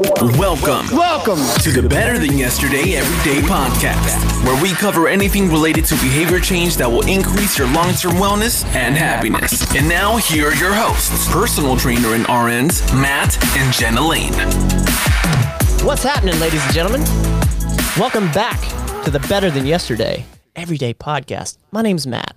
Welcome. Welcome to the Better Than Yesterday Everyday Podcast, where we cover anything related to behavior change that will increase your long term wellness and happiness. And now, here are your hosts personal trainer and RNs, Matt and Jenna Lane. What's happening, ladies and gentlemen? Welcome back to the Better Than Yesterday Everyday Podcast. My name's Matt.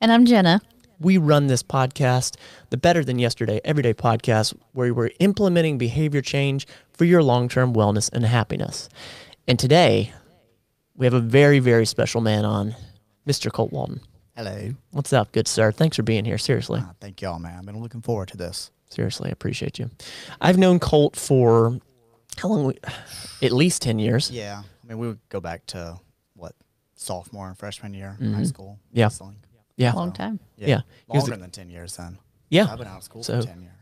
And I'm Jenna. We run this podcast, the Better Than Yesterday Everyday Podcast, where we're implementing behavior change for your long term wellness and happiness. And today, we have a very, very special man on, Mr. Colt Walden. Hello. What's up, good sir? Thanks for being here. Seriously. Uh, thank y'all, man. I've been looking forward to this. Seriously, I appreciate you. I've known Colt for how long? We, at least 10 years. Yeah. I mean, we would go back to what sophomore and freshman year in high school. Yeah. wrestling. Yeah. Long time. Yeah. He was Longer the- than 10 years then. Yeah. I've been out of school So- for 10 years.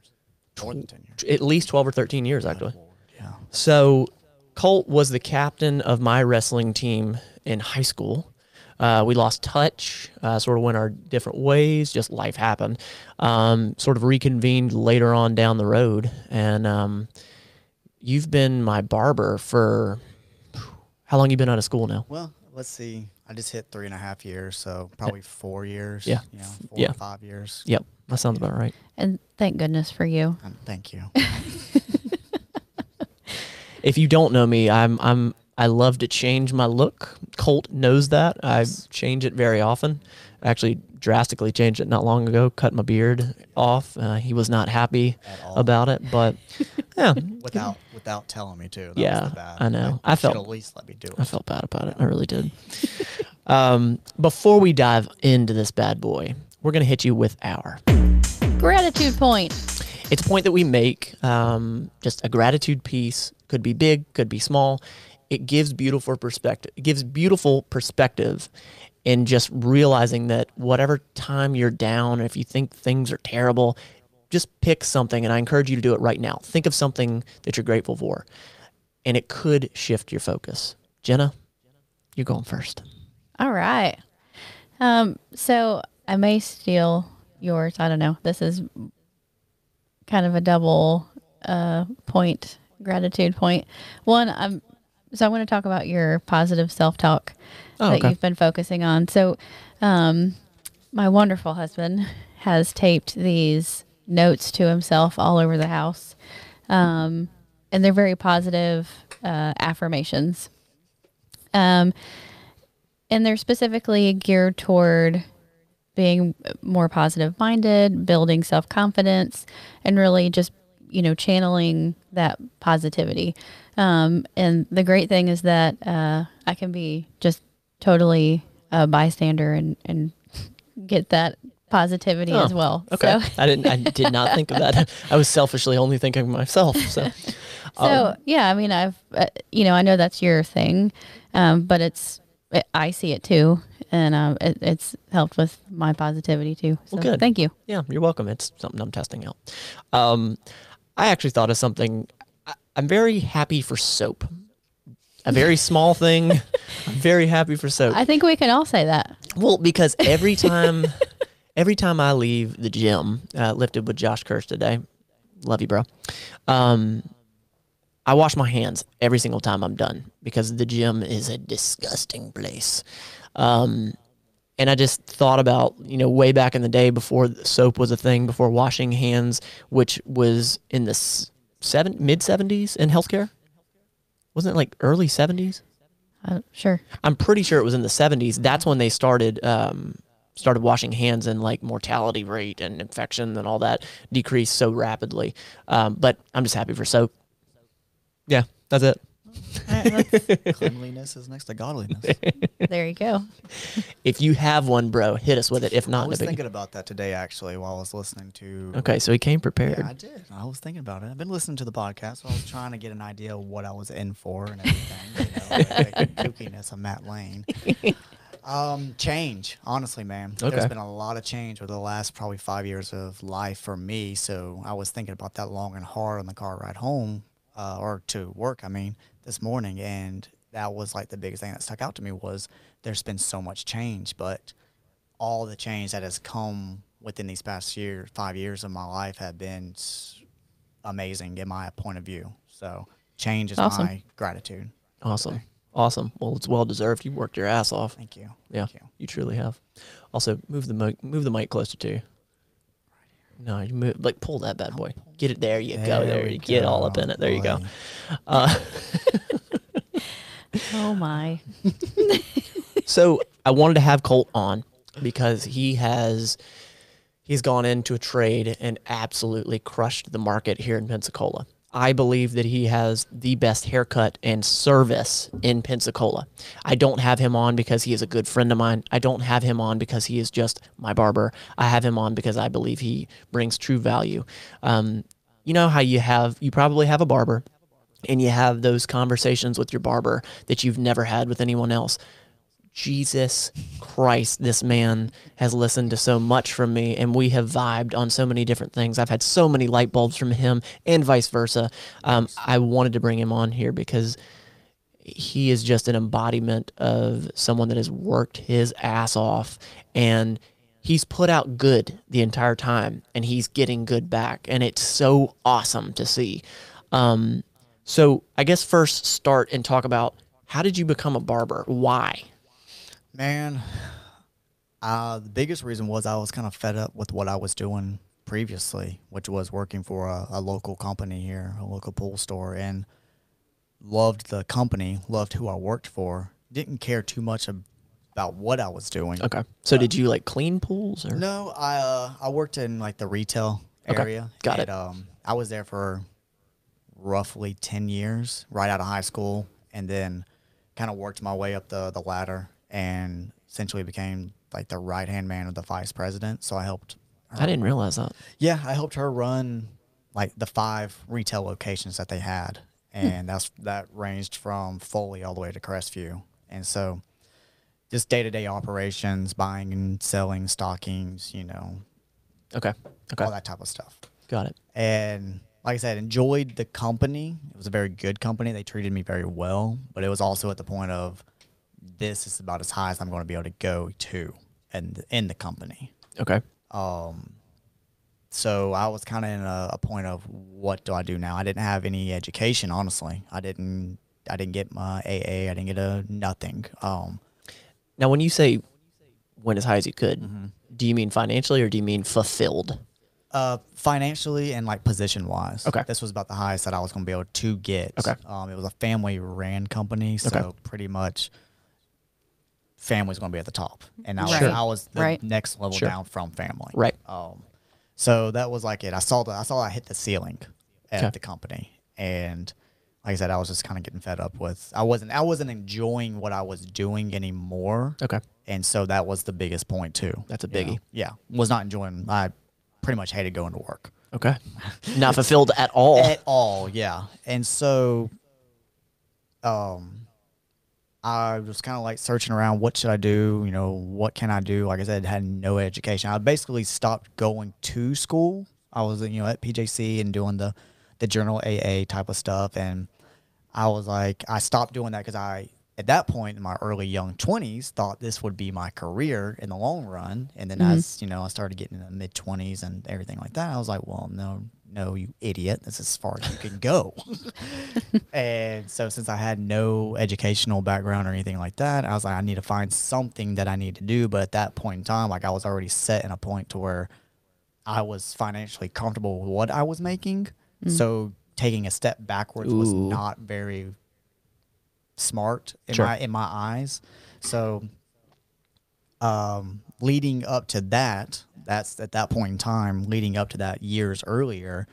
More than 10 years. At least 12 or 13 years, actually. Yeah. So, Colt was the captain of my wrestling team in high school. Uh, we lost touch, uh, sort of went our different ways, just life happened. Um, sort of reconvened later on down the road. And um, you've been my barber for how long you been out of school now? Well, let's see. I just hit three and a half years, so probably four years. Yeah. You know, four Yeah. or five years. Yep, that sounds about right. And thank goodness for you. And thank you. If you don't know me, I'm I'm I love to change my look. Colt knows that. I change it very often. Actually, drastically changed it not long ago. Cut my beard off. Uh, he was not happy about it, but yeah, without without telling me to. That Yeah, was the bad. I know. Like, I felt- at least let me do it. I felt bad about it. I really did. um, before we dive into this bad boy, we're gonna hit you with our. Gratitude point. It's a point that we make, um, just a gratitude piece. Could be big, could be small. It gives beautiful perspective. It gives beautiful perspective in just realizing that whatever time you're down, if you think things are terrible, just pick something. And I encourage you to do it right now. Think of something that you're grateful for, and it could shift your focus. Jenna, you're going first. All right. Um, so I may steal yours. I don't know. This is kind of a double uh, point, gratitude point. One, I'm so I want to talk about your positive self talk Oh, that okay. you've been focusing on. So, um, my wonderful husband has taped these notes to himself all over the house, um, and they're very positive uh, affirmations. Um, and they're specifically geared toward being more positive minded, building self confidence, and really just, you know, channeling that positivity. Um, and the great thing is that uh, I can be just totally a bystander and, and get that positivity as Oh, well. Okay, So, I didn't. I did not think of that. I was selfishly only thinking of myself. So, So yeah, I mean, I've uh, you know I know that's your thing, um, but it's it, I see it too, and um, it, it's helped with my positivity too. So Well, good. thank you. Yeah, you're welcome. It's something I'm testing out. Um, I actually thought of something. I, I'm very happy for soap. A very small thing. I'm very happy for soap. I think we can all say that. well, because every time, every time I leave the gym, uh, lifted with Josh Kirsch today, love you, bro. Um, I wash my hands every single time I'm done because the gym is a disgusting place. Um, and I just thought about, you know, way back in the day before soap was a thing, before washing hands, which was in the seven mid 70s in healthcare. Wasn't it like early 70s? Uh, sure. I'm pretty sure it was in the 70s. That's when they started um, started washing hands and like mortality rate and infection and all that decreased so rapidly. Um, but I'm just happy for soap. Yeah, that's it. Cleanliness is next to godliness. There you go. If you have one, bro, hit us with it. If not, I not, was no biggie. thinking about that today actually while I was listening to. okay, so he came prepared. Yeah, I did. I was thinking about it. I've been listening to the podcast, so I was trying to get an idea of what I was in for and everything. You know, like the kookiness of Matt Lane. Um, change, honestly, man. Okay. There's been a lot of change over the last probably five years of life for me. So I was thinking about that long and hard on the car ride home, uh, or to work. I mean, this morning, and that was like the biggest thing that stuck out to me was there's been so much change, but all the change that has come within these past year, five years of my life have been amazing in my point of view. So change is Awesome. my gratitude. Awesome. Awesome. Well, it's well deserved. You worked your ass off. Thank you. Yeah, Thank you. you truly have. Also, move the mic, move the mic closer to you. No, you move like pull that bad boy. Get it there. You go. There you get all up go, in it. There you go. Uh, Oh my. so I wanted to have Colt on because he has he's gone into a trade and absolutely crushed the market here in Pensacola. I believe that he has the best haircut and service in Pensacola. I don't have him on because he is a good friend of mine. I don't have him on because he is just my barber. I have him on because I believe he brings true value. Um, you know how you have you probably have a barber and you have those conversations with your barber that you've never had with anyone else. Jesus Christ, this man has listened to so much from me, and we have vibed on so many different things. I've had so many light bulbs from him, and vice versa. Um, I wanted to bring him on here because he is just an embodiment of someone that has worked his ass off and he's put out good the entire time and he's getting good back and it's so awesome to see um, so i guess first start and talk about how did you become a barber why Man, uh, the biggest reason was I was kind of fed up with what I was doing previously, which was working for a, a local company here, a local pool store, and loved the company, loved who I worked for. Didn't care too much ab- about what I was doing. okay so did you like clean pools or No, I uh, I worked in like the retail Okay, area. got it. Um, I was there for roughly ten years, right out of high school, and then kind of worked my way up the the ladder, and essentially became like the right hand man of the vice president. So I helped. Her. i didn't realize that Yeah, I helped her run like the five retail locations that they had, Hmm. and that's that ranged from Foley all the way to Crestview, and so just day to day operations, buying and selling stockings, you know, okay okay all that type of stuff. got it And like I said, enjoyed the company. It was a very good company. They treated me very well, but it was also at the point of this is about as high as I'm going to be able to go to and in the company. okay Um, So I was kind of in a, a point of what do I do now? I didn't have any education, honestly. I didn't. I didn't get my AA. I didn't get a nothing. Um, now when you say went as high as you could Mm-hmm. do you mean financially or do you mean fulfilled uh, financially and like position wise. Okay. This was about the highest that I was going to be able to get. Okay. Um, it was a family ran company, so Okay. pretty much family's going to be at the top, and I was, Right. Sure. I was the Right. next level Sure. down from family. Right. Um, so that was like it. I saw the I saw I hit the ceiling at Okay. the company, and like I said, I was just kind of getting fed up with. I wasn't I wasn't enjoying what I was doing anymore. okay And so that was the biggest point too. That's a you know? biggie. Yeah, was not enjoying. I pretty much hated going to work okay not fulfilled at all at all. Yeah, and so, um, I was kind of like searching around. What should I do? You know, what can I do? Like I said, had no education. I basically stopped going to school. I was, you know, at PJC and doing the the journal AA type of stuff, and I was like, I stopped doing that because I, at that point in my early young twenties, thought this would be my career in the long run. And then mm-hmm. as you know, I started getting in the mid twenties and everything like that. I was like, well, no, no, you idiot, That's as far as you can go. and so since I had no educational background or anything like that, I was like, I need to find something that I need to do. But at that point in time, like I was already set in a point to where I was financially comfortable with what I was making. So taking a step backwards was not very smart in Sure. my in my eyes. So um leading up to that, that's at that point in time, leading up to that years earlier,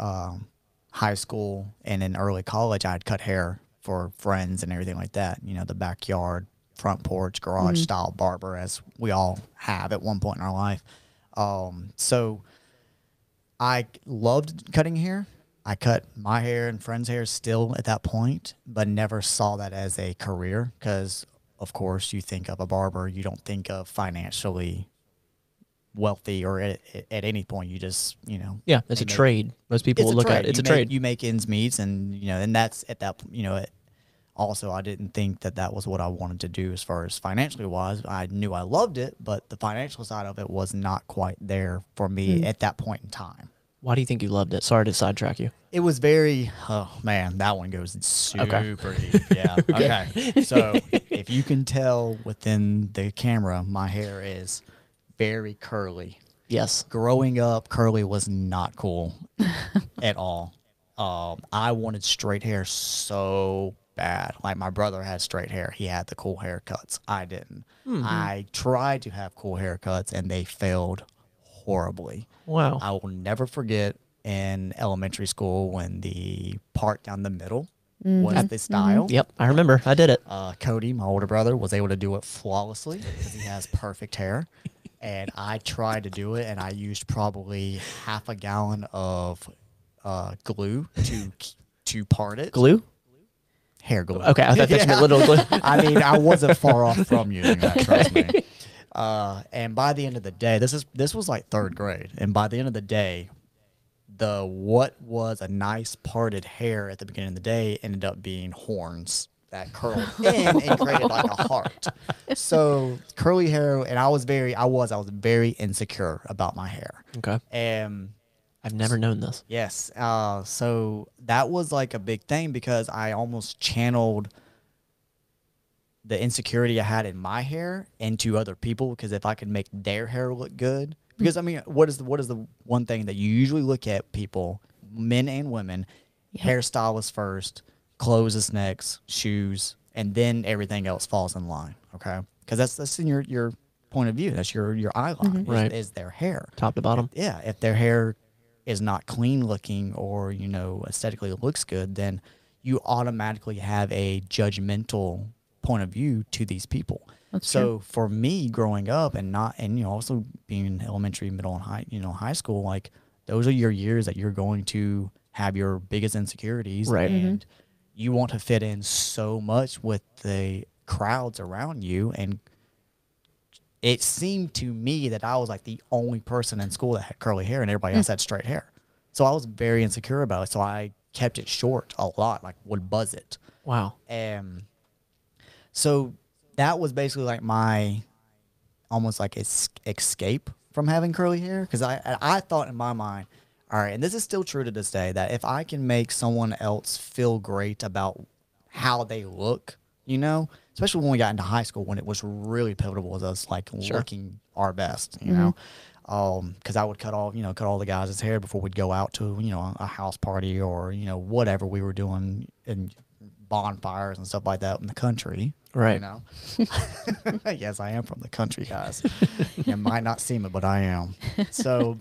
um, high school and in early college, I had cut hair for friends and everything like that. You know, the backyard, front porch, garage style barber, as we all have at one point in our life. Um, so I loved cutting hair. I cut my hair and friends' hair still at that point, but never saw that as a career because, of course, you think of a barber, you don't think of financially wealthy or at, at any point. You just, you know, Yeah, it's a make- trade. Most people look trade. at it. It's You a make- trade. You make ends meets, and you know, and that's at that. You know, it, also I didn't think that that was what I wanted to do as far as financially wise. I knew I loved it, but the financial side of it was not quite there for me hmm. at that point in time. Why do you think you loved it? Sorry to sidetrack you. It was very, oh man, that one goes super deep. Yeah. okay. So if you can tell within the camera, my hair is very curly. Yes. Growing up, curly was not cool at all. Um, I wanted straight hair so bad. Like my brother had straight hair. He had the cool haircuts. I didn't. I tried to have cool haircuts and they failed horribly. Wow. I will never forget in elementary school when the part down the middle was the style. Yep, I remember. I did it. Uh, Cody, my older brother, was able to do it flawlessly because he has perfect hair. And I tried to do it, and I used probably half a gallon of uh, glue to to part it. Glue? hair glue. Okay, I thought that you meant little glue. I mean, I wasn't far off from using that. Trust me. Uh, and by the end of the day, this is this was like third grade, and by the end of the day, the what was a nice parted hair at the beginning of the day ended up being horns that curled in and created like a heart. So curly hair, and I was very, I was, I was very insecure about my hair, Okay. and I've never known this. Yes. Uh, so that was like a big thing because I almost channeled the insecurity I had in my hair into other people because if I could make their hair look good, mm. because I mean, what is the, what is the one thing that you usually look at people, men and women, hairstyle is first, clothes is next, shoes, and then everything else falls in line. Okay, because that's that's in your your point of view. That's your your eye line. Mm-hmm. is- Right. is their hair Top to bottom. yeah, if their hair is not clean looking or you know aesthetically looks good, then you automatically have a judgmental point of view to these people. That's so for me growing up and not and you know also being in elementary, middle and high, you know, high school, like those are your years that you're going to have your biggest insecurities Right. Mhm. and you want to fit in so much with the crowds around you and it seemed to me that I was like the only person in school that had curly hair and everybody else had straight hair. So I was very insecure about it. So I kept it short a lot, like would buzz it. Wow. And so that was basically like my almost like es- escape from having curly hair because I I thought in my mind, all right, and this is still true to this day that if I can make someone else feel great about how they look, you know, especially when we got into high school when it was really pivotal with us like looking our best, you know. Um, because I would cut all, you know, cut all the guys' hair before we'd go out to, you know, a house party or, you know, whatever we were doing in bonfires and stuff like that in the country. Right. You know? yes, I am from the country, guys. you might not seem it, but I am. So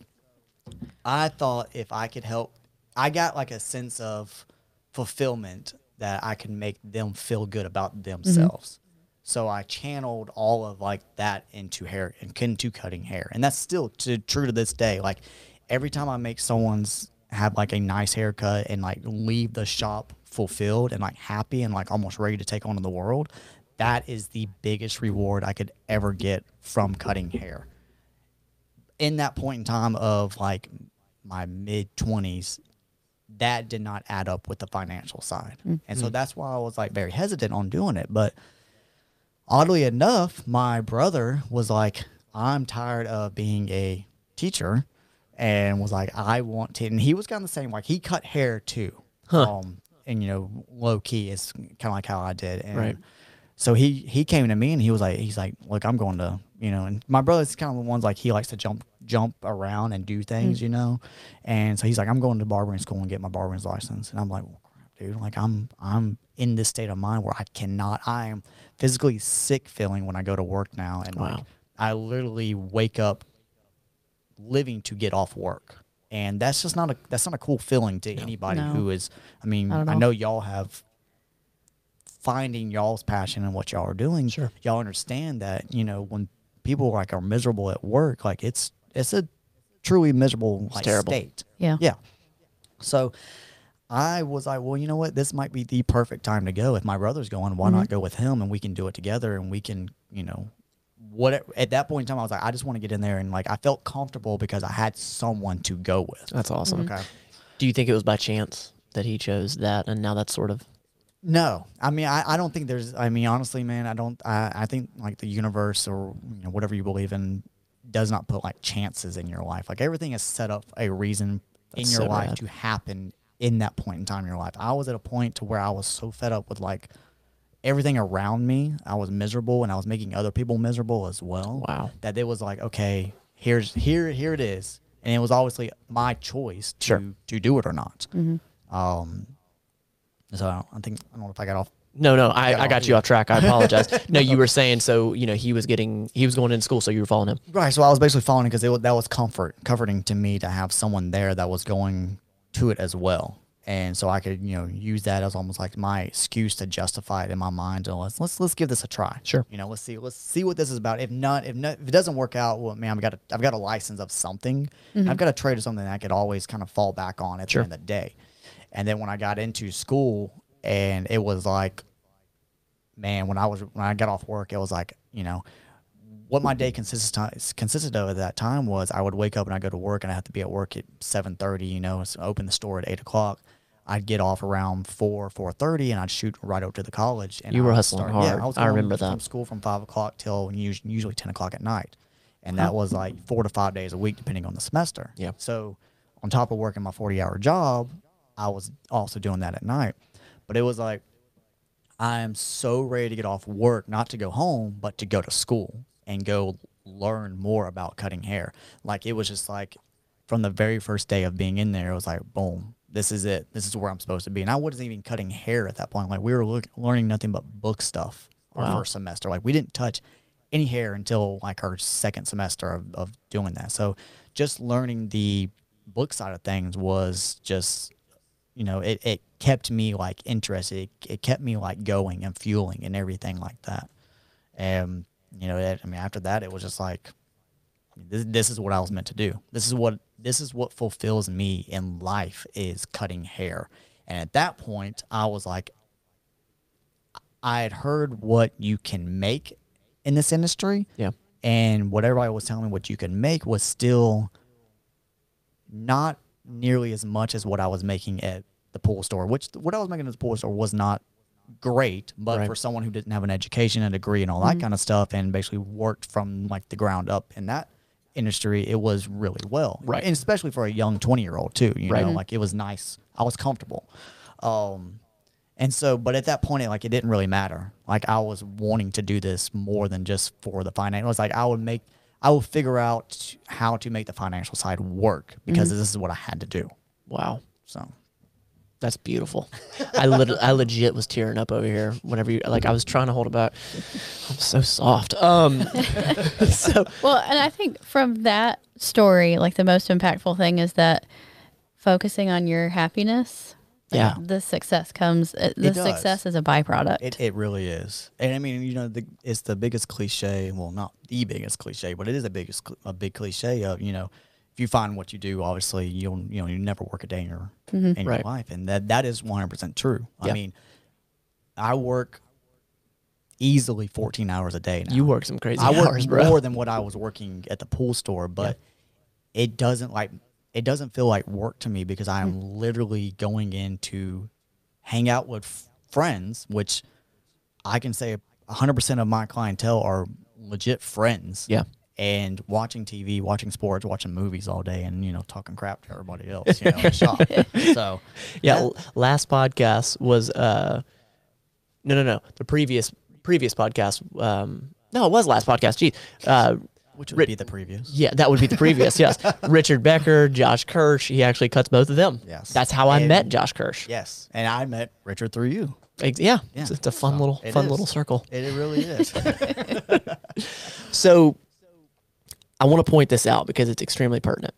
I thought if I could help, I got like a sense of fulfillment that I can make them feel good about mm-hmm. themselves. So I channeled all of like that into hair and into cutting hair, and that's still to, true to this day. Like every time I make someone's have like a nice haircut and like leave the shop fulfilled and like happy and like almost ready to take on the world, that is the biggest reward I could ever get from cutting hair. In that point in time of like my mid 20s that did not add up with the financial side. And so that's why i was like very hesitant on doing it. But oddly enough my brother was like i'm tired of being a teacher and was like i want to and he was kind of the same like he cut hair too. Um and you know low key is kind of like how i did. And Right. So he he came to me and he was like he's like look i'm going to you know and my brother's kind of the ones like he likes to jump jump around and do hmm. things you know? And so he's like i'm going to barbering school and get my barbering license. And i'm like well, crap, dude like i'm i'm in this state of mind where i cannot i am physically sick feeling when i go to work now. And like i literally wake up living to get off work. And that's just not a that's not a cool feeling to anybody No. who is i mean Not at i know y'all have finding y'all's passion and what y'all are doing. Sure. y'all understand that you know when people like are miserable at work like it's it's a truly miserable like, terrible. state. Yeah. yeah. So i was like well you know what? This might be the perfect time to go. If my brother's going why not mm-hmm. go with him and we can do it together and we can you know what at that point in time i was like i just want to get in there and like i felt comfortable because i had someone to go with. That's awesome. Mm-hmm. okay. Do you think it was by chance that he chose that, and now that's sort of No, I mean, I, I don't think there's. I mean, honestly, man, I don't. I, I think like the universe or you know whatever you believe in does not put like chances in your life. Like everything is set up a reason in your so life rad. to happen in that point in time in your life. I was at a point to where I was so fed up with like everything around me. I was miserable and I was making other people miserable as well. Wow. That it was like, okay, here's here here it is. And it was obviously my choice to Sure. to do it or not. Um so I, don't, I think I don't know if I got off No, no, I, got I got you off track. I apologize. no, you were saying so. You know, he was getting he was going into school, so you were following him. Right. So I was basically following because that was comfort, comforting to me to have someone there that was going to it as well. And so I could, you know, use that as almost like my excuse to justify it in my mind. And let's let's let's give this a try. Sure. You know, let's see let's see what this is about. If not, if not, if it doesn't work out, well, man, I've got a, I've got a license of something. Mm-hmm. I've got a trade of something that I could always kind of fall back on at Sure. the end of the day. And then when I got into school, and it was like, man, when I was when I got off work, it was like, you know, what my day consisted consisted of at that time was I would wake up and I go to work and I have to be at work at seven thirty. You know, so open the store at eight o'clock. I'd get off around four four thirty and I'd shoot right over to the college. And You were I hustling hard. was I going remember that. from school from five o'clock till usually ten o'clock at night, and that was like four to five days a week depending on the semester. Yeah. So on top of working my forty hour job, I was also doing that at night. But it was like I am so ready to get off work, not to go home, but to go to school and go learn more about cutting hair. Like it was just like from the very first day of being in there, it was like, boom, this is it. This is where I'm supposed to be. And I wasn't even cutting hair at that point. Like we were look, learning nothing but book stuff our first semester. Like we didn't touch any hair until like our second semester of, of doing that. So just learning the book side of things was just you know, it, it kept me like interested. It, it kept me like going and fueling and everything like that. And, you know, it, I mean, after that, it was just like, this, this is what I was meant to do. This is what, this is what fulfills me in life is cutting hair. And at that point, I was like, I had heard what you can make in this industry. Yeah. And what everybody was telling me what you can make was still not nearly as much as what I was making at the pool store, which what I was making at the pool store was not great, but Right. for someone who didn't have an education, a degree, and all that kind of stuff, and basically worked from like the ground up in that industry, it was really well. Right. And especially for a young 20 year old, too. You Right. know, like it was nice. I was comfortable. Um, and so, but at that point, it, like it didn't really matter. Like I was wanting to do this more than just for the finance. It was like I would make, I will figure out how to make the financial side work because this is what I had to do. Wow, So that's beautiful. I lit- I legit was tearing up over here whenever you like. I was trying to hold it back. I'm so soft. Um, so Well, and I think from that story, like the most impactful thing is that focusing on your happiness, Yeah. the success comes. uh, The does. success is a byproduct. it, it really is. And I mean, you know, the, it's the biggest cliche. Well, not the biggest cliche, but it is a biggest a big cliche of you know, if you find what you do, obviously you'll you know you never work a day in your in your Right. life, and that that is one hundred percent true. Yeah. I mean, I work easily fourteen hours a day. Now. you work some crazy I work hours, bro. more than what I was working at the pool store, but it doesn't like it doesn't feel like work to me because I am Hmm. literally going in to hang out with f- friends, which I can say 100% of my clientele are legit friends. Yeah. And watching TV, watching sports, watching movies all day, and you know talking crap to everybody else, you know, in shop. So Yeah, that- last podcast was uh no no no the previous previous podcast um no it was last podcast gee uh which would Rit- be the previous. yeah that would be the previous yes Richard Becker Josh Kirsch he actually cuts both of them Yes. that's how I And- met Josh Kirsch Yes, and I met Richard through you. Ex- yeah, Yeah. It's, it's a fun So, little fun is. little circle It, it really is. So I want to point this out because it's extremely pertinent.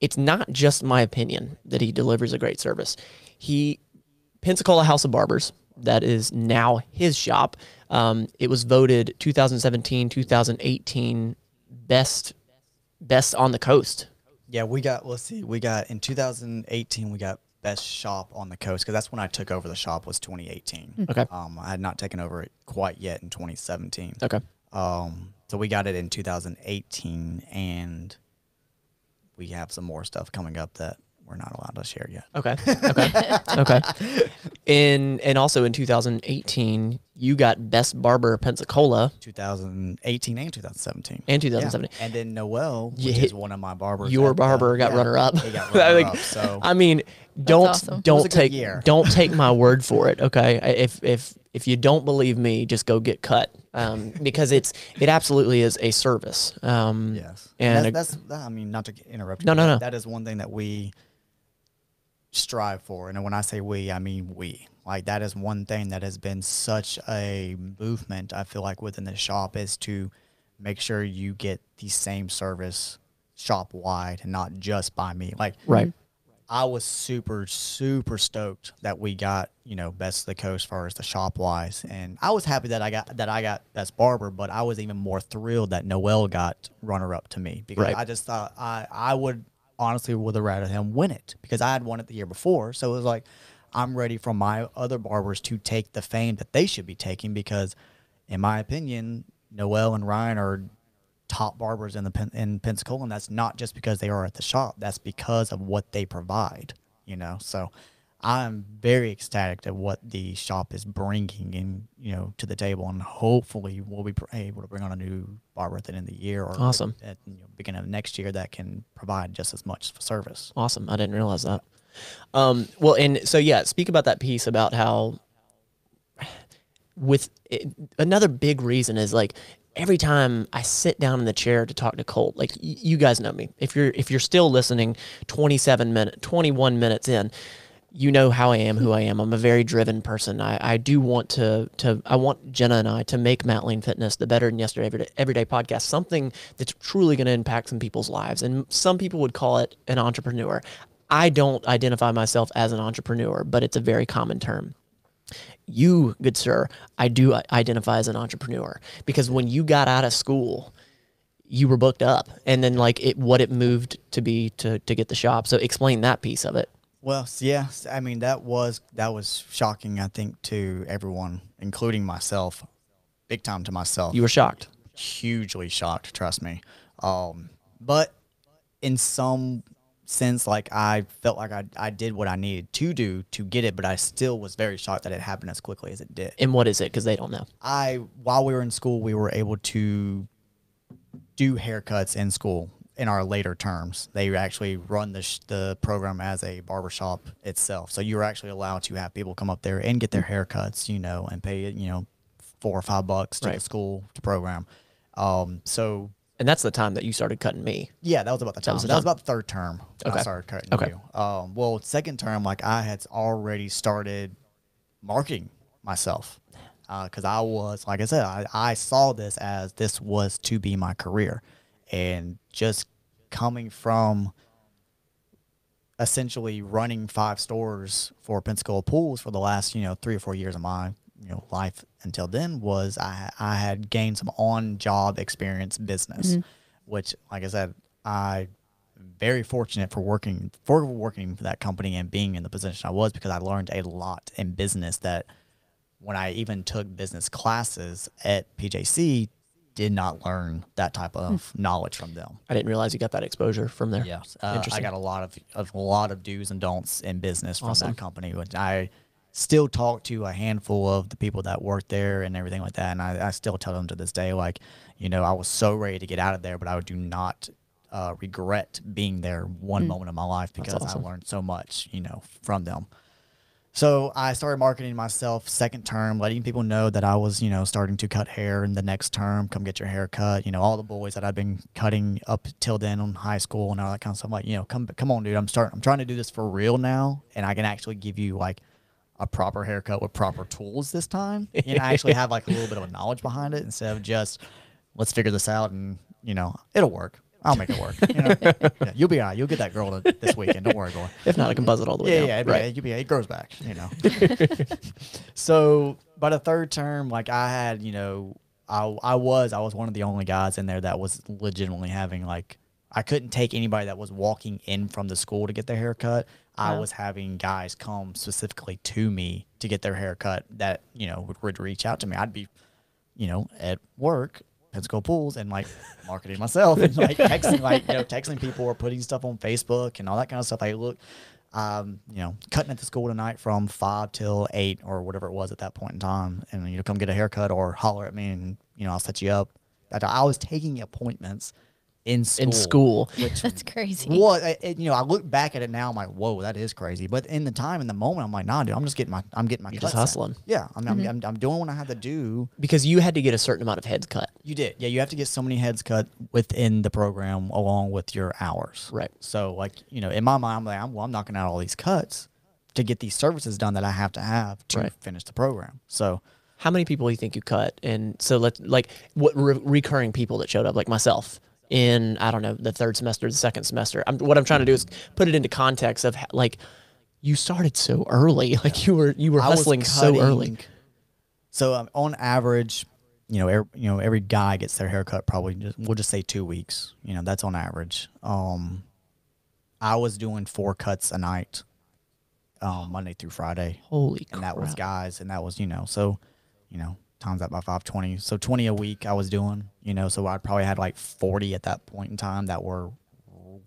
It's not just my opinion that he delivers a great service. He Pensacola House of Barbers, that is now his shop. Um, it was voted 2017, 2018 best best on the coast. Yeah, we got. Let's see. We got in 2018. We got best shop on the coast because that's when I took over the shop. Was 2018. Okay. Um, I had not taken over it quite yet in 2017. Okay. Um, so we got it in 2018, and we have some more stuff coming up that we're not allowed to share yet. Okay. Okay. okay. In and also in 2018, you got best barber Pensacola 2018 and 2017. and Yeah. 2017. And then Noel, which You is one of my barbers. Your at, uh, barber got yeah, runner up. He got I runner think- up. So I mean, don't awesome. It was a don't take don't take my word for it. Okay, if if if you don't believe me, just go get cut um, because it's it absolutely is a service. Um, yes, and a- that's, that's that, I mean, not to interrupt. you, No, no, no. That is one thing that we strive for, and when I say we, I mean we. Like that is one thing that has been such a movement. I feel like within the shop is to make sure you get the same service shop wide and not just by me. Like right. I was super, super stoked that we got, you know, best of the coast as far as the shop wise. And I was happy that I got that I got best barber, but I was even more thrilled that Noel got runner up to me because Right. I just thought I, I would honestly would have rather him win it because I had won it the year before. So it was like I'm ready for my other barbers to take the fame that they should be taking because in my opinion, Noel and Ryan are top barbers in the in Pensacola, and that's not just because they are at the shop. That's because of what they provide. You know, so I'm very ecstatic at what the shop is bringing in, you know, to the table, and hopefully we'll be able to bring on a new barber at the end of the year or Awesome. at you know, beginning of next year that can provide just as much service. Awesome. I didn't realize that. Um, well, and so yeah, speak about that piece about how with it, another big reason is like every time I sit down in the chair to talk to Colt, like y- you guys know me. If you're if you're still listening, 27 minutes, 21 minutes in, you know how I am, who I am. I'm a very driven person. I, I do want to to I want Jenna and I to make Lane Fitness the Better Than Yesterday Everyday, Everyday podcast something that's truly going to impact some people's lives. And some people would call it an entrepreneur. I don't identify myself as an entrepreneur, but it's a very common term you, good sir, I do identify as an entrepreneur because when you got out of school, you were booked up, and then like it, what it moved to be to to get the shop. So explain that piece of it. Well, s- yeah, s- I mean that was that was shocking. I think to everyone, including myself, big time to myself. You were shocked. hugely shocked, trust me. Um, but in some sense, like I felt like I, I did what I needed to do to get it, but I still was very shocked that it happened as quickly as it did. And what is it? Because they don't know. I while we were in school, we were able to do haircuts in school in our later terms. They actually run the sh- the program as a barbershop itself, so you're actually allowed to have people come up there and get their haircuts, you know, and pay you know four or five bucks to the school to program. Um, so And that's the time that you started cutting me. yeah, that was about the time. was That was, about the third term. Okay. I started cutting Okay. you. Um, well, second term, like I had already started marketing myself because I was, like I said, I, I saw this as this was to be my career, and just coming from essentially running five stores for Pensacola Pools for the last you know three or four years of my you know life until then was I I had gained some on job experience business, mm-hmm. which like I said I very fortunate for working for working for that company and being in the position I was because I learned a lot in business that when I even took business classes at PJC did not learn that type of knowledge from them. I didn't realize you got that exposure from there. Yes, uh, I got a lot of, of a lot of do's and don'ts in business from Awesome. that company, which I still talk to a handful of the people that work there and everything like that, and I, I still tell them to this day, like, you know, I was so ready to get out of there, but I do not uh, regret being there one moment of my life because awesome. I learned so much, you know, from them. So I started marketing myself second term, letting people know that I was, you know, starting to cut hair in the next term. Come get your hair cut. You know, all the boys that I've been cutting up till then in high school and all that kind of stuff. Like, you know, come come on, dude. I'm starting. I'm trying to do this for real now, and I can actually give you like a proper haircut with proper tools this time. Know, I actually have like a little bit of a knowledge behind it instead of just let's figure this out and you know it'll work. I'll make it work. You know? yeah, you'll be all right. You'll get that girl to, this weekend. Don't worry, boy. If not, I can buzz it all the way Yeah, down. yeah, it'd be- right. it'd be- it grows back, you know. so by the third term, like I had, you know, I I was I was one of the only guys in there that was legitimately having like I couldn't take anybody that was walking in from the school to get their hair cut. I Wow. was having guys come specifically to me to get their hair cut that, you know, would, would reach out to me. I'd be, you know, at work, Pensacola Pools, and like marketing myself and like texting, like, you know, texting people or putting stuff on Facebook and all that kind of stuff. Hey, look, um, you know, cutting at the school tonight from five till eight or whatever it was at that point in time, and you know, come get a haircut or holler at me, and you know, I'll set you up. That I was taking appointments in school. In school. which That's crazy. what I- it- you know, I look back at it now. I'm like, whoa, that is crazy. But in the time, in the moment, I'm like, nah, dude, I'm just getting my, I'm getting my. You're cuts just in. hustling. Yeah, I'm, I'm, I'm, I'm doing what I have to do. Because you had to get a certain amount of heads cut. You did, yeah. You have to get so many heads cut within the program along with your hours. Right. So, like, you know, in my mind, I'm like, I'm, well, I'm knocking out all these cuts to get these services done that I have to have to Right. finish the program. So, How many people do you think you cut? And so let's like what re- recurring people that showed up, like myself, in I don't know the third semester, the second semester. I'm, what I'm trying to do is put it into context of like you started so early, like you were you were I hustling so early. So um, on average, you know, every, you know, every guy gets their haircut probably just we'll just say two weeks. You know, that's on average. Um, I was doing four cuts a night, um, Monday through Friday, Holy and that was guys, and that was you know, so you know, times that by five twenty, so twenty a week I was doing. You know, so I probably had like forty at that point in time that were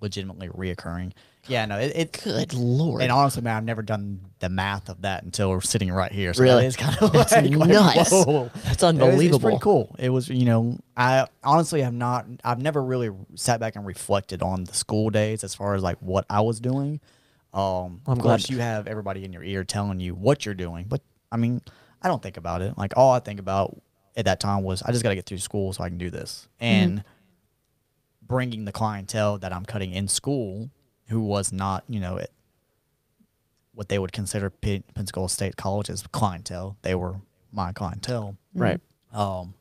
legitimately reoccurring. Yeah, no, it, it Good lord. and honestly, man, I've never done the math of that until we're sitting right here. So Really? it's kind of like, like, nuts. whoa. That's It was- It's unbelievable. pretty cool. It was, you know, I honestly have not, I've never really sat back and reflected on the school days as far as like what I was doing. Um, I'm of course, glad- you have everybody in your ear telling you what you're doing, but I mean, I don't think about it. Like all I think about at that time was I just got to get through school so I can do this, and bringing the clientele that I'm cutting in school, who was not, you know, it, what they would consider Pen- Pensacola State College's clientele. They were my clientele. right. Um,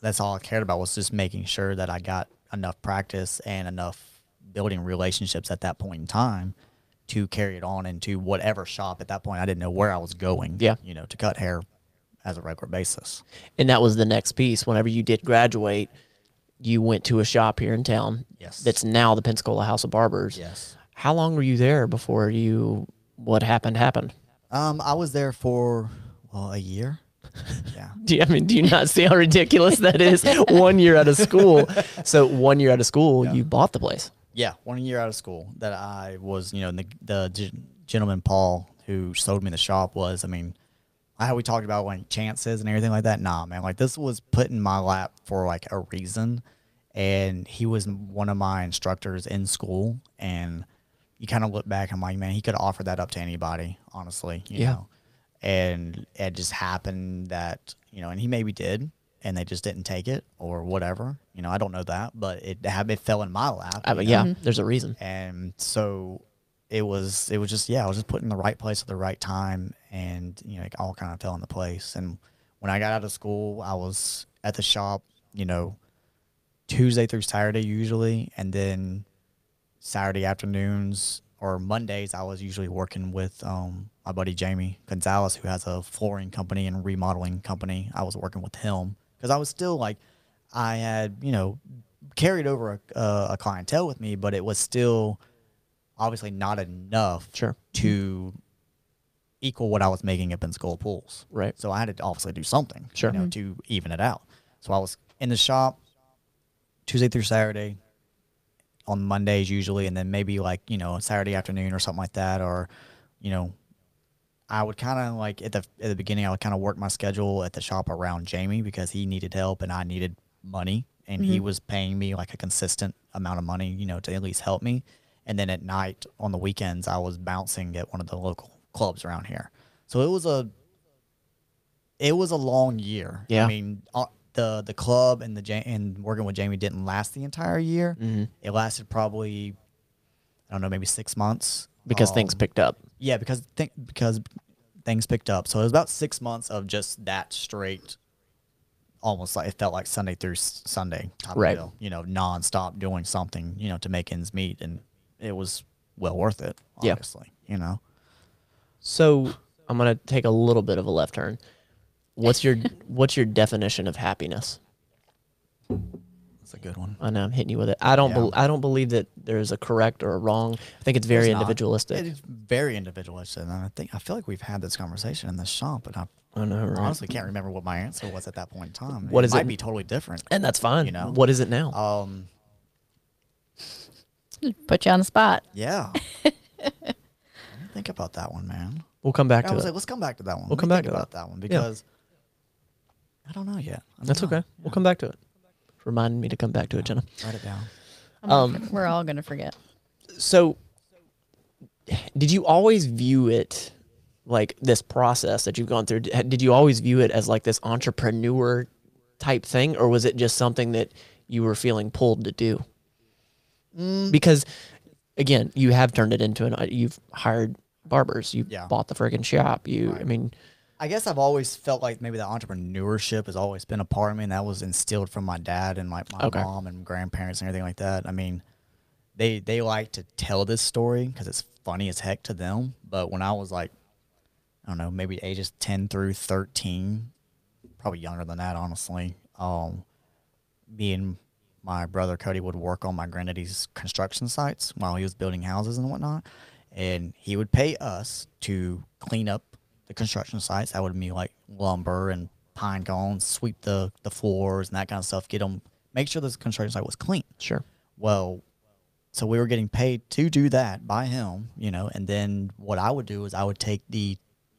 that's all I cared about was just making sure that I got enough practice and enough building relationships at that point in time to carry it on into whatever shop at that point. I didn't know where I was going. Yeah. you know, to cut hair as a regular basis. And that was the next piece. Whenever you did graduate, you went to a shop here in town. Yes. That's now the Pensacola House of Barbers. Yes. How long were you there before you what happened happened? Um, I was there for well a year. yeah. Do you, I mean, do you not see how ridiculous that is? one year out of school. So one year out of school, you bought the place. Yeah, one year out of school that I was, you know, the, the gen- gentleman Paul who sold me the shop was, I mean, I how we talked about like chances and everything like that. Nah, man, like this was put in my lap for like a reason, and he was one of my instructors in school, and you kind of look back, I'm like, man, he could offered that up to anybody, honestly, you Yeah. know, and it just happened that you know, and he maybe did. And they just didn't take it, or whatever. You know, I don't know that, but it it fell in my lap. I mean, yeah, there's a reason. and so it was it was just yeah i was just put in the right place at the right time and you know it all kind of fell into place and when i got out of school i was at the shop you know tuesday through saturday usually and then saturday afternoons or mondays i was usually working with um, my buddy jamie gonzalez who has a flooring company and remodeling company i was working with him because i was still like i had you know carried over a, uh, a clientele with me but it was still obviously not enough Sure. to equal what I was making at Pensacola Pools. Right. So I had to obviously do something, Sure. you know, to even it out. So I was in the shop Tuesday through Saturday, on Mondays usually, and then maybe like you know Saturday afternoon or something like that, or you know, I would kind of like at the at the beginning I would kind of work my schedule at the shop around Jamie because he needed help and I needed money, and he was paying me like a consistent amount of money, you know, to at least help me. And then at night on the weekends I was bouncing at one of the local clubs around here. So it was a it was a long year. Yeah. I mean, uh, the the club and the and working with Jamie didn't last the entire year. Mm-hmm. It lasted probably I don't know, maybe six months because things Um, picked up. Yeah, because th- because things picked up. So it was about six months of just that straight, almost like it felt like Sunday through s- Sunday type Right. of deal. You know, nonstop doing something. You know, to make ends meet, and it was well worth it. Yeah. Obviously, you know. So I'm gonna take a little bit of a left turn. What's your what's your definition of happiness? That's a good one. I know I'm hitting you with it. I don't. Yeah. bel I don't believe that there's a correct or a wrong. I think it's very It's individualistic. It is very individualistic, and I think I feel like we've had this conversation in the shop, but I I know, right? honestly can't remember what my answer was at that point in time. What it is might it? be totally different. and that's fine. you know. what is it now? Um, Put you on the spot. yeah. think about that one, man. We'll come back I to was it. like, let's come back to that one. We'll Let come back think to about that. that one because I don't know yet. I don't That's know. okay. We'll come back to it. Remind me to come back to it, Jenna. Write it down. Um, we're all gonna forget. So, did you always view it like this process that you've gone through? Did you always view it as like this entrepreneur type thing, or was it just something that you were feeling pulled to do? Mm. Because, again, you have turned it into an. uh, You've hired barbers. You Yeah. bought the friggin' shop. You, I mean, I guess I've always felt like maybe the entrepreneurship has always been a part of me, and that was instilled from my dad and like my Okay. mom and grandparents and everything like that. I mean, they they like to tell this story because it's funny as heck to them. But when I was like, I don't know, maybe ages ten through thirteen, probably younger than that, honestly. Um, me and my brother Cody would work on my granddaddy's construction sites while he was building houses and whatnot, and he would pay us to clean up the construction sites. That would be like lumber and pine cones, sweep the the floors and that kind of stuff. Get them, make sure this construction site was clean. sure. Well, so we were getting paid to do that by him, you know, and then what I would do is I would take the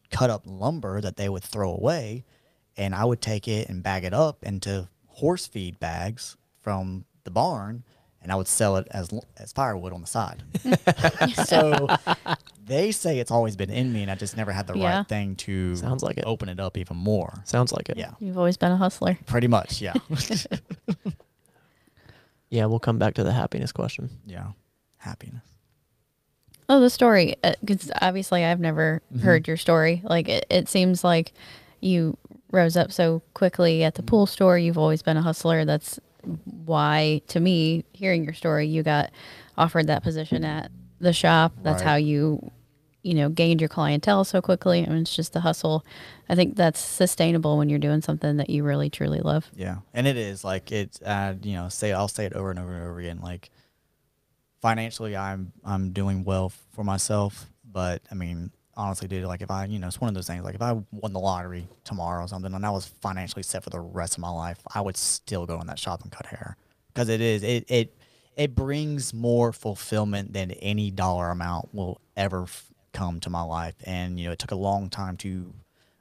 cut up lumber that they would throw away and I would take it and bag it up into horse feed bags from the barn and I would sell it as as firewood on the side. so they say it's always been in me and I just never had the Yeah. right thing to Sounds like it. open it up even more. Sounds like it. Yeah. You've always been a hustler. Pretty much, yeah. Yeah. We'll come back to the happiness question. yeah. Happiness. Oh, the story. Because obviously, I've never Mm-hmm. heard your story. Like it, it seems like you rose up so quickly at the pool store. You've always been a hustler. That's why, to me, hearing your story, you got offered that position at the shop. That's Right. how you, you know, gained your clientele so quickly. I mean, it's just the hustle. I think that's sustainable when you're doing something that you really truly love. Yeah, and it is like it's uh, you know say I'll say it over and over and over again. Like financially, I'm I'm doing well for myself, but I mean honestly, dude, like if I you know it's one of those things. Like if I won the lottery tomorrow or something, and I was financially set for the rest of my life, I would still go in that shop and cut hair because it is it it it brings more fulfillment than any dollar amount will ever come to my life. And you know it took a long time to,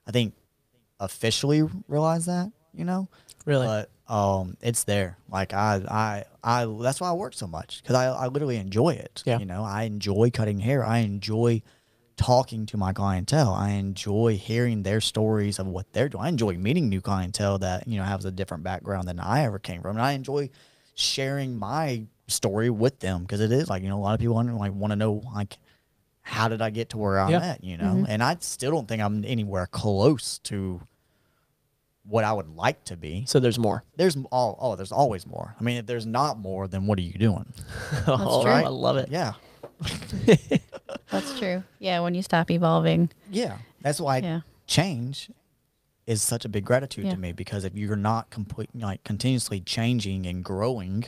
I think, officially realize that. You know Really? but um, it's there. Like I, I, I. That's why I work so much because I, I literally enjoy it. Yeah. You know, I enjoy cutting hair. I enjoy talking to my clientele. I enjoy hearing their stories of what they're doing. I enjoy meeting new clientele that you know has a different background than I ever came from, and I enjoy sharing my story with them because it is like you know a lot of people like want to know like how did I get to where I'm Yeah. at, you know, mm-hmm. and I still don't think I'm anywhere close to what I would like to be so there's more. there's all. oh, there's always more. I mean, if there's not more, then what are you doing? oh, true. I love it. Yeah, That's true. Yeah, when you stop evolving. yeah. That's why Yeah. change is such a big gratitude Yeah. to me because if you're not complete like continuously changing and growing,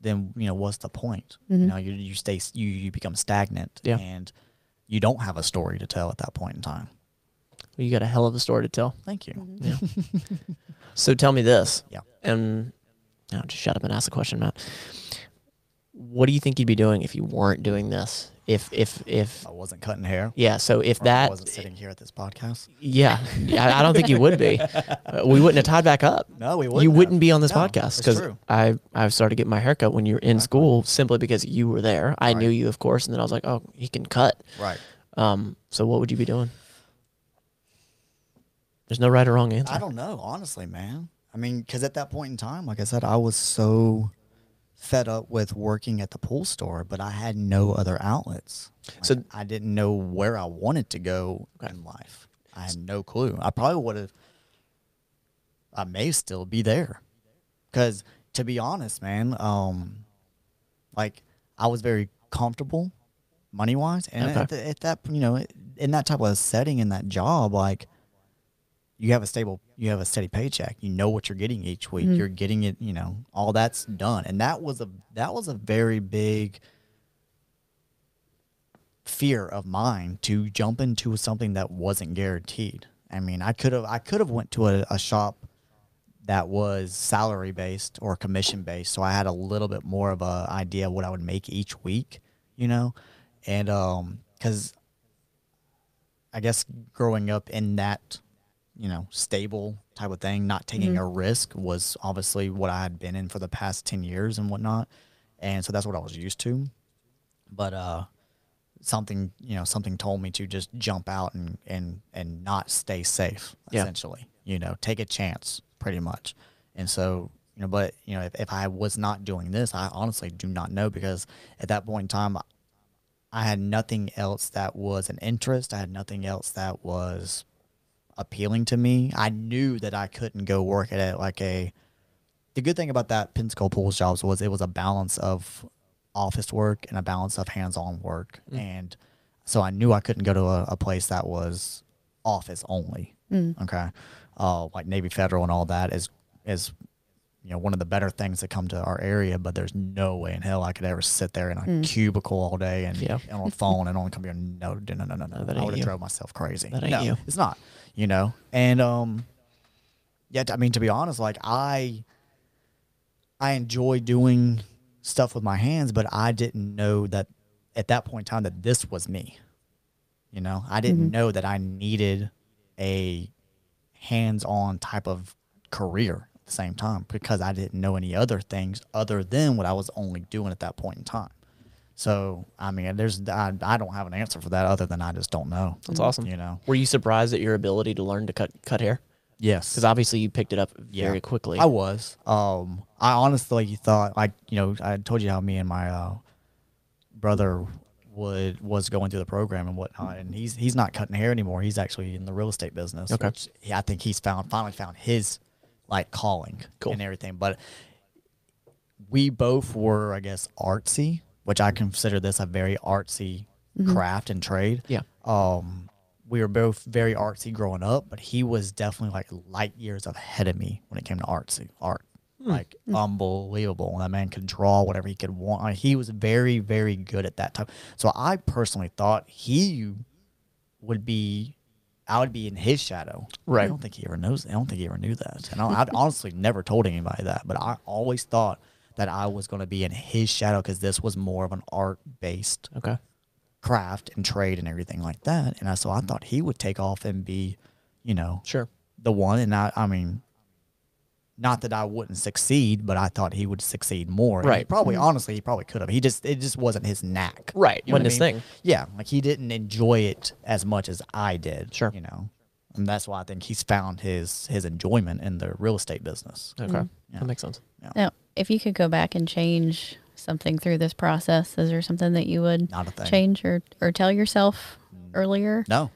then you know what's the point? You mm-hmm. know, you you stay you you become stagnant Yeah. and you don't have a story to tell at that point in time. Well, you got a hell of a story to tell. Thank you. Mm-hmm. So tell me this. Yeah. And no, just shut up and ask the question, Matt. What do you think you'd be doing if you weren't doing this? If if if I wasn't cutting hair. yeah, so if or I that wasn't sitting here at this podcast. yeah, yeah, I don't think you would be. Uh, we wouldn't have tied back up. No, we You wouldn't wouldn't have. be on this No, podcast because. I I started getting my haircut when you were in school simply because you were there. I knew you, of course, and then I was like, oh, he can cut. Right. Um, so what would you be doing? There's no right or wrong answer. I don't know, honestly, man. I mean, because at that point in time, like I said, I was so fed up with working at the pool store, but I had no other outlets. Like, So- I didn't know where I wanted to go in life. I had no clue. I probably would have. I may still be there, because to be honest, man, um, like I was very comfortable, money wise, and Okay. at, the, at that you know in that type of setting in that job, like you have a stable you have a steady paycheck. You know what you're getting each week. You're getting it you know all that's done. And that was a that was a very big fear of mine to jump into something that wasn't guaranteed. I mean i could have i could have went to a, a shop that was salary based or commission based so i had a little bit more of a idea of what i would make each week you know? And um because I guess growing up in that, you know, stable type of thing, not taking a risk was obviously what I had been in for the past 10 years and whatnot. And so that's what I was used to. But, uh, something, you know, something told me to just jump out and, and, and not stay safe, Yeah. essentially, you know, take a chance pretty much. And so, you know, but, you know, if, if I was not doing this, I honestly do not know because at that point in time, I had nothing else that was an interest. I had nothing else that was appealing to me. I knew that I couldn't go work at it like a. The good thing about that Pensacola Pools jobs was it was a balance of office work and a balance of hands-on work, mm. and so I knew I couldn't go to a, a place that was office only. Mm. Okay, uh, like Navy Federal and all that is is you know one of the better things that come to our area but there's no way in hell i could ever sit there in a mm. cubicle all day and, Yeah. and on a phone and on a computer no no no no no, no. that i would have drove myself crazy That ain't no you. it's not you know? And um yeah i mean to be honest like i i enjoy doing stuff with my hands but i didn't know that at that point in time that this was me you know? I didn't know that i needed a hands-on type of career at the same time because I didn't know any other things other than what I was only doing at that point in time. So I mean, there's I, I don't have an answer for that other than I just don't know. That's awesome. You know. Were you surprised at your ability to learn to cut cut hair? Yes. Because obviously you picked it up Yeah. very quickly. I was. Um, I honestly thought, like, you know, I told you how me and my uh, brother would was going through the program and whatnot, and he's he's not cutting hair anymore. He's actually in the real estate business. Okay. which he- I think he's found finally found his like calling Cool. and everything. But we both were, I guess, artsy, which I consider this a very artsy mm-hmm. craft and trade. Yeah. Um, we were both very artsy growing up, but he was definitely like light years ahead of me when it came to artsy art. Hmm. Like hmm. unbelievable. That man could draw whatever he could want. Like, he was very, very good at that time. So I personally thought he would be, I would be in his shadow. Right. I don't think he ever knows. I don't think he ever knew that. And I, I'd honestly never told anybody that. But I always thought that I was going to be in his shadow because this was more of an art based okay. craft and trade and everything like that. And I, so I thought he would take off and be, you know, Sure. the one. And I, I mean, not that I wouldn't succeed, but I thought he would succeed more. And he Right. probably, honestly, he probably could have. He just, it just wasn't his knack. Right. You know Wasn't his mean? thing. Yeah. Like he didn't enjoy it as much as I did. Sure. You know, and that's why I think he's found his, his enjoyment in the real estate business. Okay. Mm-hmm. That makes sense. Now, if you could go back and change something through this process, is there something that you would Not a thing. change or, or tell yourself mm. earlier? No.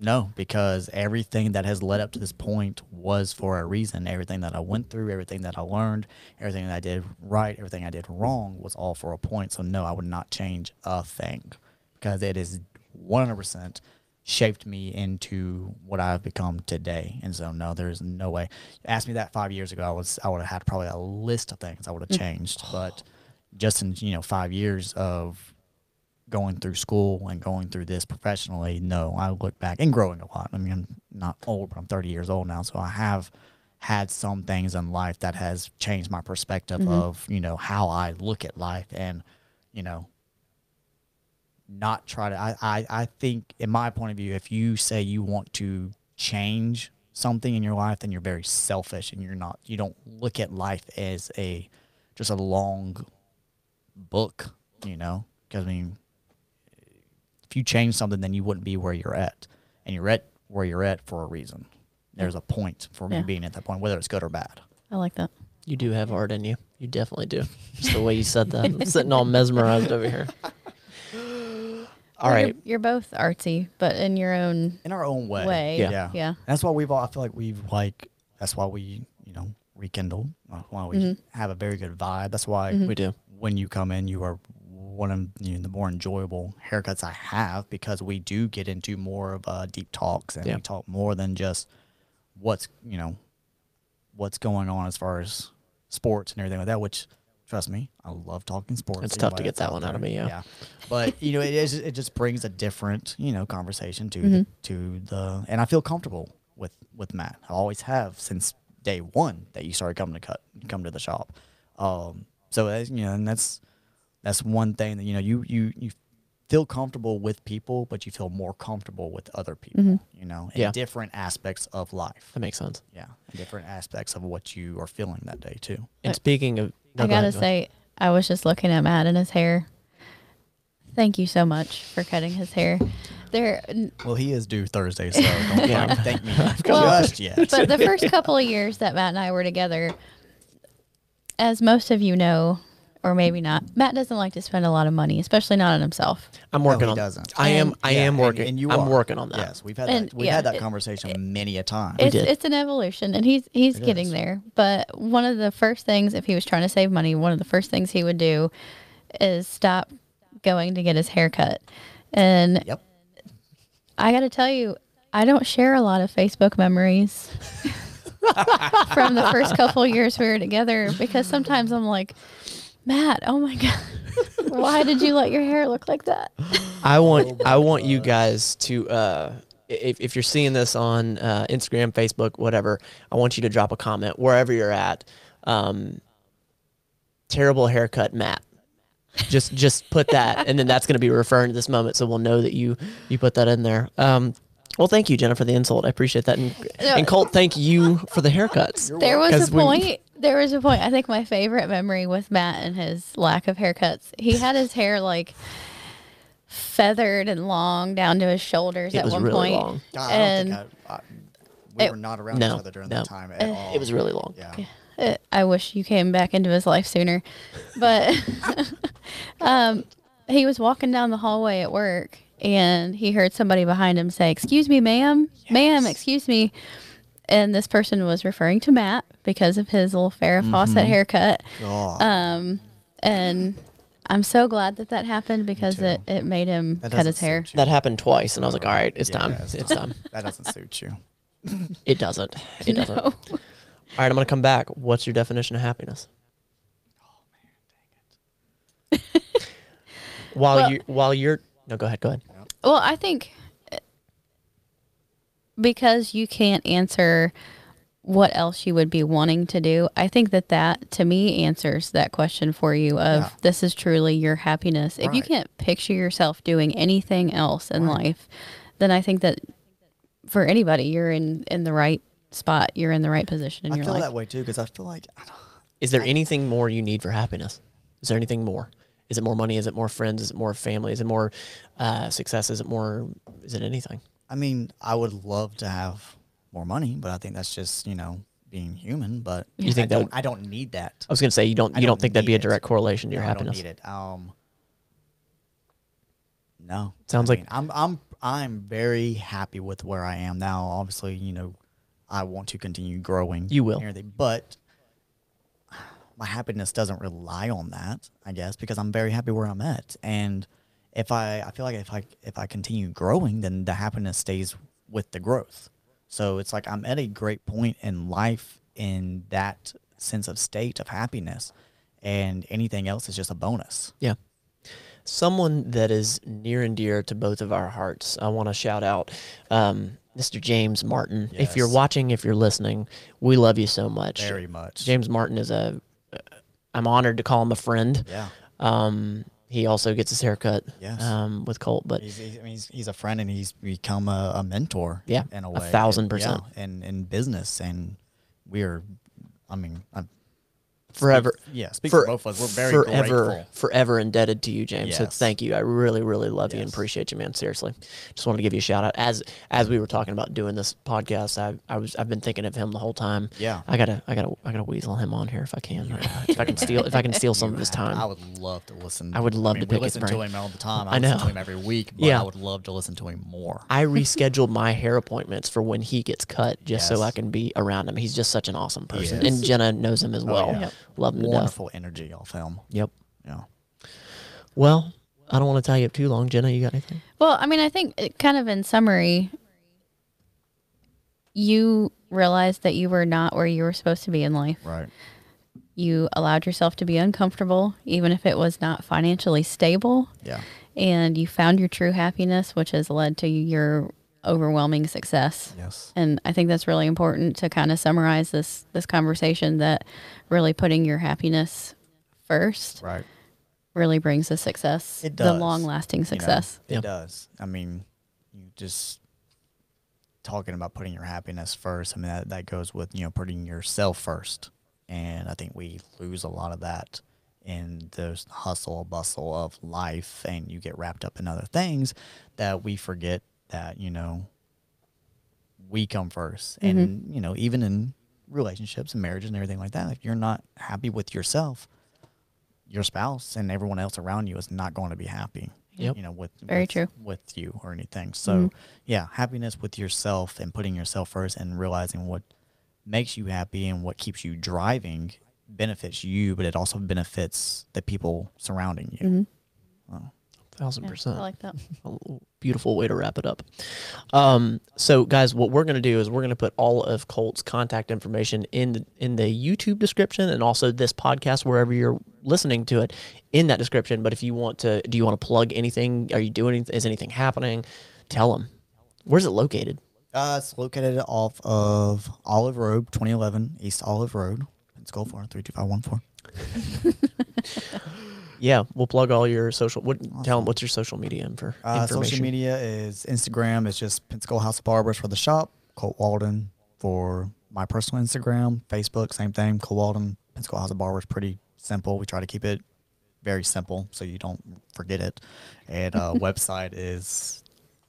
No, because everything that has led up to this point was for a reason. Everything that I went through, everything that I learned, everything that I did right, everything I did wrong was all for a point. So, no, I would not change a thing because it is 100% shaped me into what I've become today. And so, no, there's no way. Ask me that five years ago, I was I would have had probably a list of things I would have mm. changed. But just in, you know, five years of going through school and going through this professionally, no, I look back and growing a lot. I mean, I'm not old, but I'm 30 years old now, so I have had some things in life that has changed my perspective mm-hmm. of you know how I look at life and you know not try to. I, I I think in my point of view, if you say you want to change something in your life, then you're very selfish and you're not. You don't look at life as a just a long book, you know. Because I mean, if you change something, then you wouldn't be where you're at, and you're at where you're at for a reason. There's a point for me Yeah. being at that point, whether it's good or bad. I like that. You do have art in you. You definitely do. Just the way you said that. I'm sitting all mesmerized over here. All Well, you're- You're, both artsy, but in your own in our own way. way. Yeah. Yeah. Yeah. That's why we've all, I feel like we've like, that's why we, you know, rekindle. Why we Mm-hmm. have a very good vibe. That's why We do. when you come in, you are one of you know, the more enjoyable haircuts I have because we do get into more of uh, deep talks and Yeah. we talk more than just what's, you know, what's going on as far as sports and everything like that, which trust me, I love talking sports. It's tough to get that one out of me, yeah. But you know, it is it just brings a different, you know, conversation to the, mm-hmm. to the and I feel comfortable with with Matt. I always have since day one that you started coming to cut come to the shop. Um so as you know, and that's that's one thing that you know you you you feel comfortable with people, but you feel more comfortable with other people. Mm-hmm. You know, in Yeah. different aspects of life. That makes sense. Yeah, different aspects of what you are feeling that day too. And speaking of, no, I go gotta ahead, go say, I was just looking at Matt and his hair. Thank you so much for cutting his hair. There, Well, he is due Thursday, so don't Yeah. thank me Well, just yet. but the first couple of years that Matt and I were together, as most of you know, or maybe not, Matt doesn't like to spend a lot of money, especially not on himself. I'm No, working he on. doesn't. I am. I Yeah, am and- working. And, you I'm are. working on that. Yes, we've had And, that. We've yeah, had that it- conversation many a time. It's did. it's an evolution, and he's he's It getting is. there. But one of the first things, if he was trying to save money, one of the first things he would do is stop going to get his hair cut. And Yep. I got to tell you, I don't share a lot of Facebook memories from the first couple years we were together because sometimes I'm like, Matt, oh my god, why did you let your hair look like that? I want I want you guys to uh if, if you're seeing this on uh, Instagram, Facebook, whatever, I want you to drop a comment wherever you're at. Um, terrible haircut, Matt. Just just put that, and then that's going to be referring to this moment, so we'll know that you you put that in there. Um, well, thank you, Jenna, for the insult. I appreciate that, and, and Colt, thank you for the haircuts. There was a point. There was a point. I think my favorite memory with Matt and his lack of haircuts. He had his hair like feathered and long down to his shoulders It at was one really point. long. God, and I don't think I, I, we it- were not around No, each other during no. that time at all. It was really long. Yeah. uh, I wish you came back into his life sooner. But um, he was walking down the hallway at work and he heard somebody behind him say, Excuse me, ma'am, ma'am, excuse me. And this person was referring to Matt because of his little Farrah Fawcett haircut. God. Um, and I'm so glad that that happened because it, it made him That cut his hair. That happened twice, and I was like, all right, it's Yeah, time. it's It's time. time. that doesn't suit you. It doesn't. It doesn't. No. All right, I'm gonna come back. What's your definition of happiness? Oh, man, dang it. while Well- you while you're no, go ahead, go ahead. Well, I think because you can't answer what else you would be wanting to do, I think that that to me answers that question for you of Yeah. this is truly your happiness. If you can't picture yourself doing anything else in Right. life, then I think that for anybody, you're in in the right spot. You're in the right position in I your feel life. that way too because I feel like I don't, Is there anything more you need for happiness? Is there anything more? Is it more money? Is it more friends? Is it more family? Is it more uh, success? Is it more? Is it anything? I mean, I would love to have more money, but I think that's just you know being human. But You think I that don't, would- I don't need that. I was gonna say you don't. I You don't, don't think that'd be a it. direct correlation to your No, happiness? I don't need it. Um, no. Sounds I like- I'm I'm I'm very happy with where I am now. Obviously, you know, I want to continue growing. You will. but my happiness doesn't rely on that. I guess because I'm very happy where I'm at, and if I I feel like if I if I continue growing, then the happiness stays with the growth. So it's like I'm at a great point in life in that sense of state of happiness, and anything else is just a bonus. Yeah. Someone that is near and dear to both of our hearts. I want to shout out um, Mr. James Martin. If you're watching, if you're listening, we love you so much. Very much. James Martin is a. I'm honored to call him a friend. Yeah. Um, he also gets his haircut. Yes. Um, with Colt, but He's, he's, I mean, he's, he's a friend and he's become a, a mentor. Yeah, in a way, a thousand And- percent. Yeah, in in business, and we're, I mean, I'm forever. yeah. Speak for- for both of us. We're very forever, grateful. forever indebted to you, James. So thank you. I really, really love you and appreciate you, man. Seriously, just wanted to give you a shout out. As as we were talking about doing this podcast, I I was I've been thinking of him the whole time. Yeah. I gotta I gotta I gotta weasel him on here if I can. Uh, if I can steal if I can steal some of his time. I would love to listen. I would love mean, to we pick his listen to him all the time. I I, listen know. to him every week. But Yeah. I would love to listen to him more. I rescheduled my hair appointments for when he gets cut, just so I can be around him. He's just such an awesome person. Oh, and Jenna knows him as well. yeah. Yep. Love him to death. Wonderful energy off him. Yep. Yeah. Well, I don't want to tie you up too long, Jenna. You got anything? Well, I mean, I think it, kind of in summary, you realized that you were not where you were supposed to be in life. Right. You allowed yourself to be uncomfortable, even if it was not financially stable, Yeah. and you found your true happiness, which has led to your overwhelming success. Yes. And I think that's really important to kind of summarize this this conversation that really putting your happiness first Right. really brings the success, It the long lasting you know, success. it Yeah. does. I mean, you just talking about putting your happiness first. I mean, that, that goes with, you know, putting yourself first. And I think we lose a lot of that in the hustle bustle of life. And you get wrapped up in other things that we forget that, you know, we come 1st mm-hmm. And, you know, even in relationships and marriages and everything like that, if you're not happy with yourself, your spouse and everyone else around you is not going to be happy. Yep. You know, with Very with, true. with you or anything. So mm-hmm. yeah, happiness with yourself and putting yourself first and realizing what makes you happy and what keeps you driving benefits you, but it also benefits the people surrounding you. Mm-hmm. Thousand Yeah, percent. I like that. a beautiful way to wrap it up. Um, so, guys, what we're going to do is we're going to put all of Colt's contact information in the, in the YouTube description and also this podcast wherever you're listening to it in that description. But if you want to, do you want to plug anything? Are you doing? Is anything happening? Tell them. Where's it located? Uh, it's located off of Olive Road, 2011 East Olive Road, Pensacola, Florida, 32514. Yeah, we'll plug all your social. What, Tell them what's your social media info, Uh, information. social media is Instagram. It's just Pensacola House of Barbers for the shop. Colt Walden for my personal Instagram. Facebook, same thing. Colt Walden, Pensacola House of Barbers. Pretty simple. We try to keep it very simple so you don't forget it. And uh, website is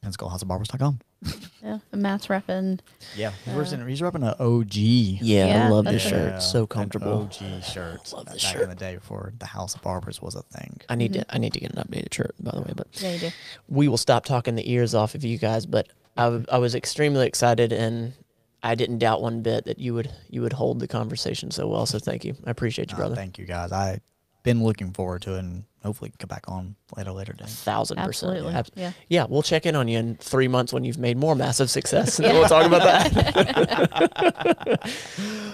PensacolaHouseofBarbers.com. Yeah, and Matt's repping. Yeah, he's, repping, he's repping an OG. Yeah, I love this shirt. Yeah, so an comfortable. OG shirt. Love back this in shirt. the day before the House of Barbers was a thing. I need to. I need to get an updated shirt, by the way. But Yeah, you do. we will stop talking the ears off of you guys. But I, w- I was extremely excited, and I didn't doubt one bit that you would you would hold the conversation so well. So thank you. I appreciate you, Uh, brother. thank you guys. I've been looking forward to it and hopefully come back on later later day. Thousand percent. Absolutely. Abs- Yeah. Yeah, we'll check in on you in three months when you've made more massive success. And then we'll talk about that.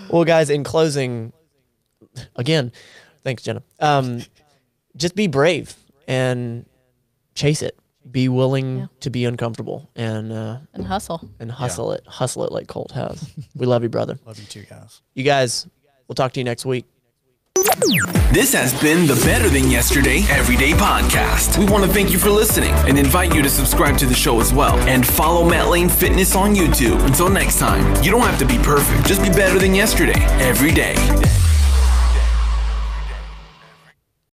well, guys, in closing, again, thanks, Jenna. Um, just be brave and chase it. Be willing Yeah. to be uncomfortable and uh, And hustle. and hustle it. Hustle it like Colt has. we love you, brother. Love you too, guys. You guys, we'll talk to you next week. This has been the Better Than Yesterday Everyday Podcast. We want to thank you for listening and invite you to subscribe to the show as well. And follow Matt Lane Fitness on YouTube. Until next time, you don't have to be perfect, just be better than yesterday every day.